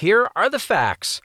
here are the facts.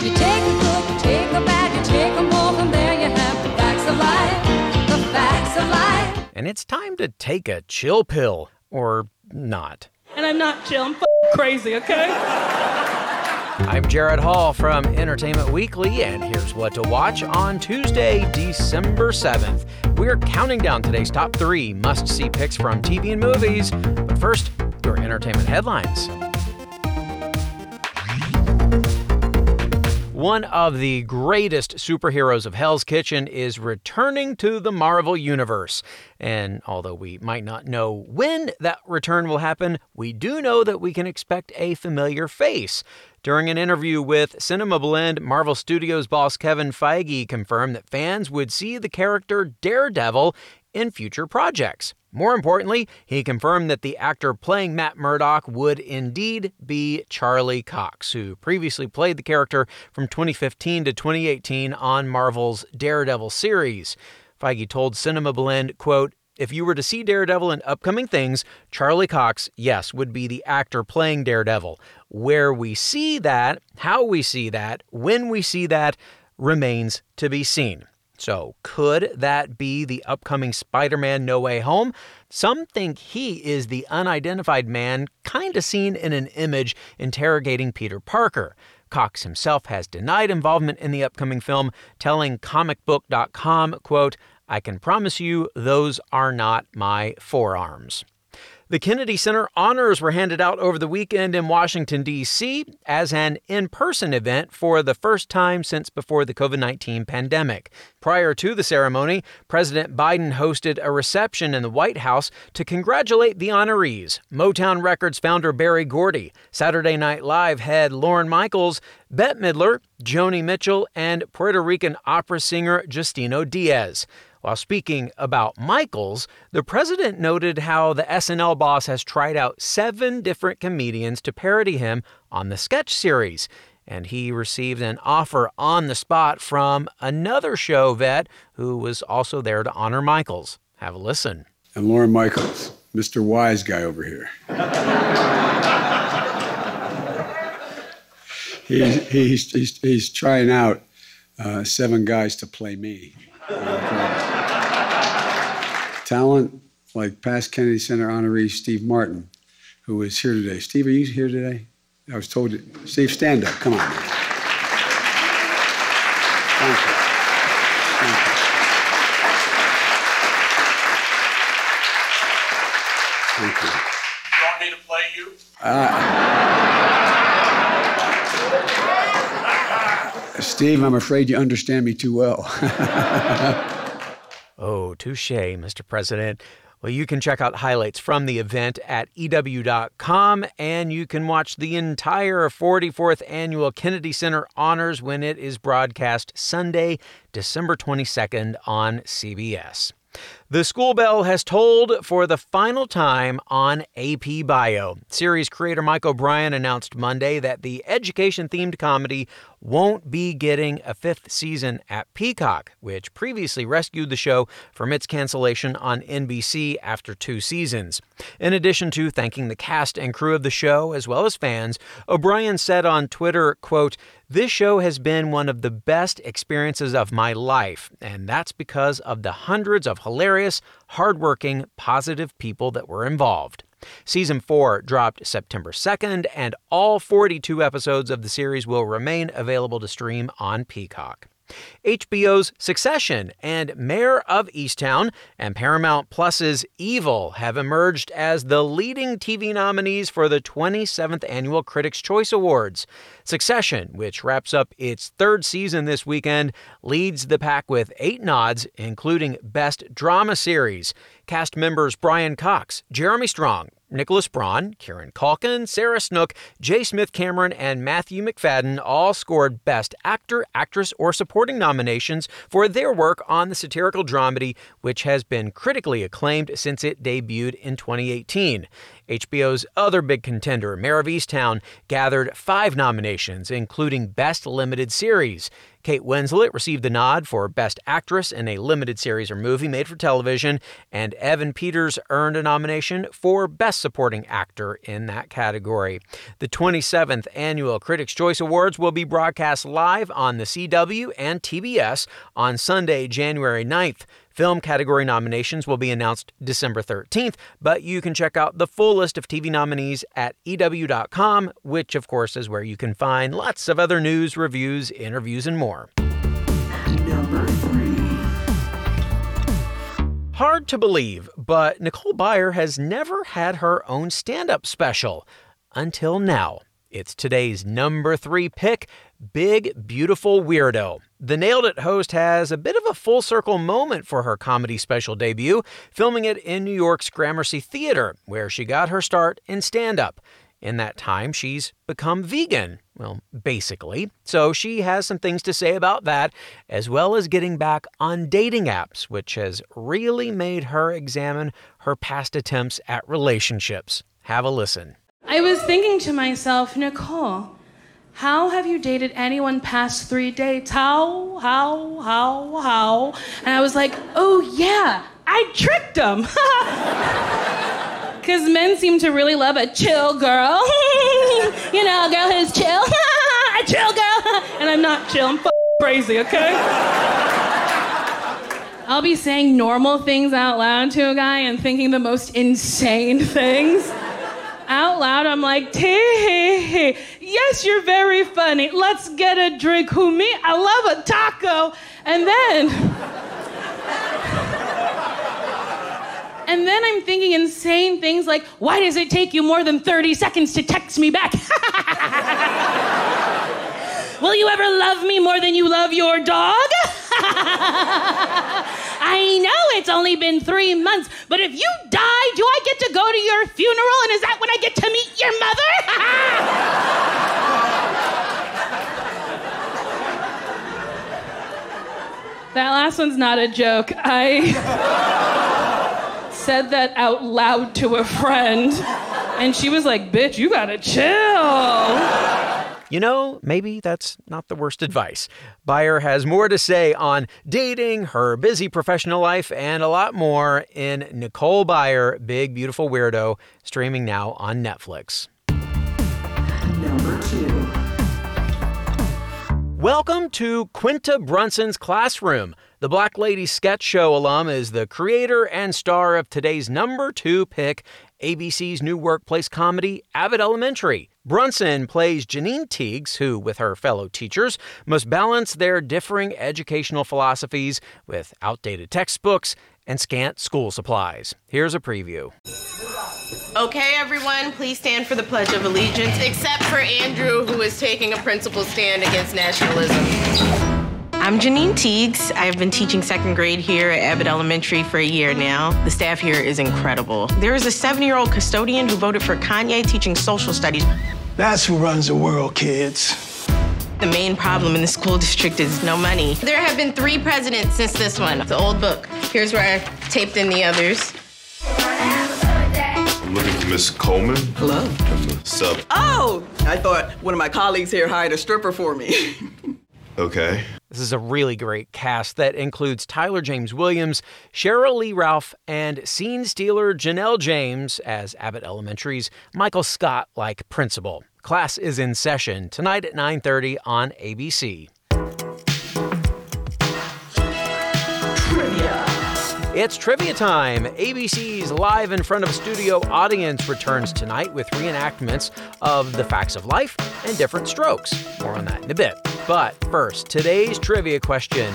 You take a good, take a bad, you take them all, and there you have the facts of life. The facts of life. And it's time to take a chill pill. Or not. And I'm not chill, I'm f- crazy, okay? I'm Jared Hall from Entertainment Weekly, and here's what to watch on Tuesday, December 7th. We're counting down today's top three must see picks from TV and movies. But first, your entertainment headlines. One of the greatest superheroes of Hell's Kitchen is returning to the Marvel Universe. And although we might not know when that return will happen, we do know that we can expect a familiar face. During an interview with Cinema Blend, Marvel Studios boss Kevin Feige confirmed that fans would see the character Daredevil in future projects. More importantly, he confirmed that the actor playing Matt Murdock would indeed be Charlie Cox, who previously played the character from 2015 to 2018 on Marvel's Daredevil series. Feige told Cinema Blend, quote, if you were to see Daredevil in upcoming things, Charlie Cox, yes, would be the actor playing Daredevil. Where we see that, how we see that, when we see that, remains to be seen. So, could that be the upcoming Spider Man No Way Home? Some think he is the unidentified man, kind of seen in an image interrogating Peter Parker. Cox himself has denied involvement in the upcoming film, telling comicbook.com, quote, I can promise you those are not my forearms. The Kennedy Center honors were handed out over the weekend in Washington, D.C., as an in person event for the first time since before the COVID 19 pandemic. Prior to the ceremony, President Biden hosted a reception in the White House to congratulate the honorees Motown Records founder Berry Gordy, Saturday Night Live head Lorne Michaels, Bette Midler, Joni Mitchell, and Puerto Rican opera singer Justino Diaz. While speaking about Michaels, the president noted how the SNL boss has tried out seven different comedians to parody him on the sketch series. And he received an offer on the spot from another show vet who was also there to honor Michaels. Have a listen. And Lorne Michaels, Mr. Wise Guy over here. he's, he's, he's, he's, trying out uh, seven guys to play me talent like past Kennedy Center honoree Steve Martin, who is here today. Steve, are you here today? I was told, Steve, stand up. Come on. Man. Thank you. Thank you. Thank you. You want me to play you? Uh, Steve, I'm afraid you understand me too well. Touche, Mr. President. Well, you can check out highlights from the event at EW.com, and you can watch the entire 44th Annual Kennedy Center Honors when it is broadcast Sunday, December 22nd on CBS. The school bell has tolled for the final time on AP Bio. Series creator Mike O'Brien announced Monday that the education themed comedy won't be getting a fifth season at Peacock, which previously rescued the show from its cancellation on NBC after two seasons. In addition to thanking the cast and crew of the show as well as fans, O'Brien said on Twitter, quote, this show has been one of the best experiences of my life, and that's because of the hundreds of hilarious, hardworking, positive people that were involved. Season 4 dropped September 2nd, and all 42 episodes of the series will remain available to stream on Peacock. HBO's Succession and Mare of Easttown and Paramount Plus's Evil have emerged as the leading TV nominees for the 27th Annual Critics' Choice Awards. Succession, which wraps up its third season this weekend, leads the pack with eight nods, including Best Drama Series. Cast members Brian Cox, Jeremy Strong, Nicholas Braun, Kieran Culkin, Sarah Snook, J. Smith Cameron, and Matthew Macfadyen all scored Best Actor, Actress, or Supporting nominations for their work on the satirical dramedy, which has been critically acclaimed since it debuted in 2018. HBO's other big contender, Mare of Easttown, gathered five nominations, including Best Limited Series. Kate Winslet received the nod for Best Actress in a Limited Series or Movie made for television, and Evan Peters earned a nomination for Best Supporting Actor in that category. The 27th Annual Critics' Choice Awards will be broadcast live on the CW and TBS on Sunday, January 9th. Film category nominations will be announced December 13th, but you can check out the full list of TV nominees at EW.com, which, of course, is where you can find lots of other news, reviews, interviews, and more. Number three. Hard to believe, but Nicole Byer has never had her own stand up special. Until now. It's today's number three pick Big Beautiful Weirdo. The Nailed It host has a bit of a full circle moment for her comedy special debut, filming it in New York's Gramercy Theater, where she got her start in stand up. In that time, she's become vegan. Well, basically. So she has some things to say about that, as well as getting back on dating apps, which has really made her examine her past attempts at relationships. Have a listen. I was thinking to myself, Nicole, how have you dated anyone past three dates? How, how, how, how? And I was like, oh yeah, I tricked them. Because men seem to really love a chill girl. you know, a girl who's chill. a chill girl. and I'm not chill, I'm crazy, okay? I'll be saying normal things out loud to a guy and thinking the most insane things out loud, I'm like, hey, yes, you're very funny. Let's get a drink. Who me? I love a taco. And then, and then I'm thinking insane things like, why does it take you more than 30 seconds to text me back? Will you ever love me more than you love your dog? I know it's only been three months, but if you die, do I get to go to your funeral? And is that when I get to meet your mother? that last one's not a joke. I said that out loud to a friend, and she was like, bitch, you gotta chill. You know, maybe that's not the worst advice. Byer has more to say on dating, her busy professional life, and a lot more in Nicole Byer, Big Beautiful Weirdo, streaming now on Netflix. Number two. Welcome to Quinta Brunson's Classroom. The Black Lady sketch show alum is the creator and star of today's number two pick, ABC's new workplace comedy, Abbott Elementary. Brunson plays Janine Teagues, who, with her fellow teachers, must balance their differing educational philosophies with outdated textbooks and scant school supplies. Here's a preview. Okay, everyone, please stand for the Pledge of Allegiance, except for Andrew, who is taking a principled stand against nationalism. I'm Janine Teagues. I've been teaching second grade here at Abbott Elementary for a year now. The staff here is incredible. There is a seven year old custodian who voted for Kanye teaching social studies. That's who runs the world, kids. The main problem in the school district is no money. There have been three presidents since this one. It's an old book. Here's where I taped in the others. I'm looking for Miss Coleman. Hello. Sub. Oh, I thought one of my colleagues here hired a stripper for me. Okay. This is a really great cast that includes Tyler James Williams, Cheryl Lee Ralph, and scene stealer Janelle James as Abbott Elementary's Michael Scott like principal. Class is in session tonight at 9:30 on ABC. Trivia. It's trivia time. ABC's Live in Front of a Studio audience returns tonight with reenactments of the facts of life and different strokes. More on that in a bit. But first, today's trivia question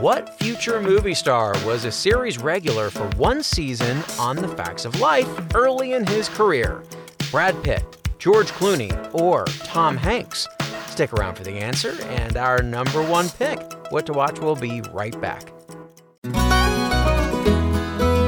What future movie star was a series regular for one season on The Facts of Life early in his career? Brad Pitt, George Clooney, or Tom Hanks? Stick around for the answer and our number one pick. What to Watch will be right back.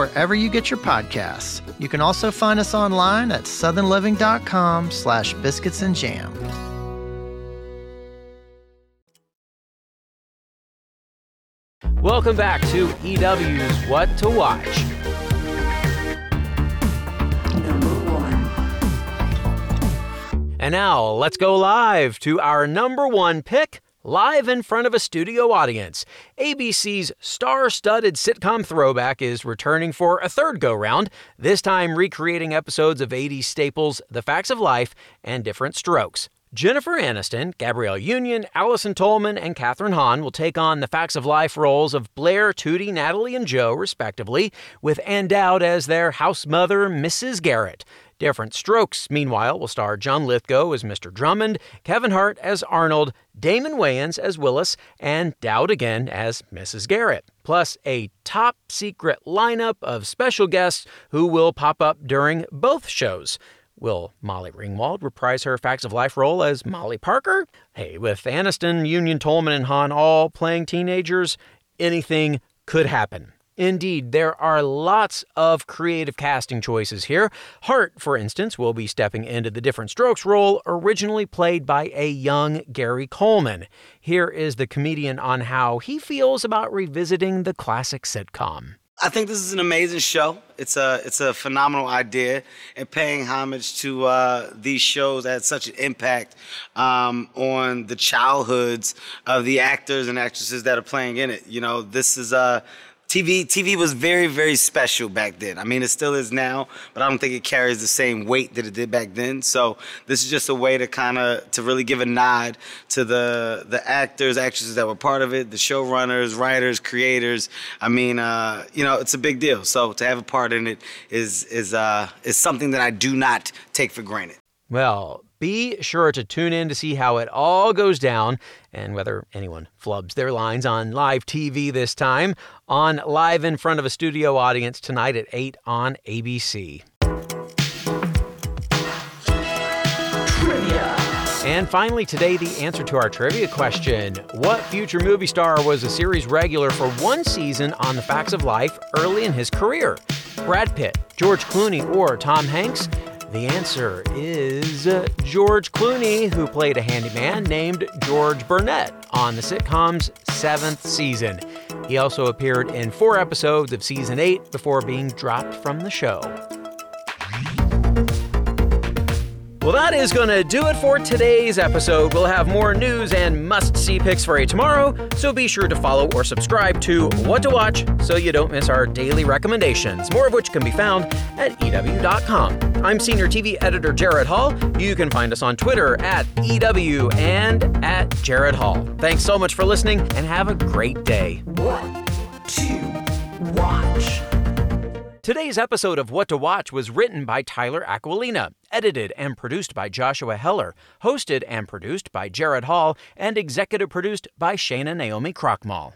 wherever you get your podcasts. You can also find us online at southernliving.com slash biscuits and jam. Welcome back to EW's What to Watch. And now let's go live to our number one pick, live in front of a studio audience. ABC's star studded sitcom throwback is returning for a third go round, this time recreating episodes of 80s staples The Facts of Life and Diff'rent Strokes. Jennifer Aniston, Gabrielle Union, Allison Tolman, and Kathryn Hahn will take on the Facts of Life roles of Blair, Tootie, Natalie, and Jo, respectively, with Ann Dowd as their house mother, Mrs. Garrett. Diff'rent Strokes, meanwhile, will star John Lithgow as Mr. Drummond, Kevin Hart as Arnold, Damon Wayans as Willis, and Dowd again as Mrs. Garrett. Plus, a top secret lineup of special guests who will pop up during both shows. Will Molly Ringwald reprise her Facts of Life role as Molly Parker? Hey, with Aniston, Union, Tolman, and Hahn all playing teenagers, anything could happen. Indeed, there are lots of creative casting choices here. Hart, for instance, will be stepping into the Diff'rent Strokes role, originally played by a young Gary Coleman. Here is the comedian on how he feels about revisiting the classic sitcom. I think this is an amazing show. It's a it's a phenomenal idea, and paying homage to uh, these shows that had such an impact um, on the childhoods of the actors and actresses that are playing in it. You know, this is uh, TV. TV was very very special back then. I mean, it still is now, but I don't think it carries the same weight that it did back then. So this is just a way to kind of to really give a nod to the the actors, actresses that were part of it, the showrunners, writers, creators. I mean, uh, you know, it's a big deal. So to have a part in it is is uh, is something that I do not take for granted. Well, be sure to tune in to see how it all goes down and whether anyone flubs their lines on live TV this time on Live in Front of a Studio Audience tonight at 8 on ABC. Trivia. And finally, today, the answer to our trivia question What future movie star was a series regular for one season on The Facts of Life early in his career? Brad Pitt, George Clooney, or Tom Hanks? The answer is uh, George Clooney, who played a handyman named George Burnett on the sitcom's seventh season. He also appeared in four episodes of season eight before being dropped from the show. Well, that is going to do it for today's episode. We'll have more news and must see picks for you tomorrow, so be sure to follow or subscribe to What to Watch so you don't miss our daily recommendations, more of which can be found at EW.com. I'm Senior TV Editor Jared Hall. You can find us on Twitter at EW and at Jared Hall. Thanks so much for listening and have a great day. What to watch? Today's episode of What to Watch was written by Tyler Aquilina, edited and produced by Joshua Heller, hosted and produced by Jared Hall, and executive produced by Shana Naomi Krochmal.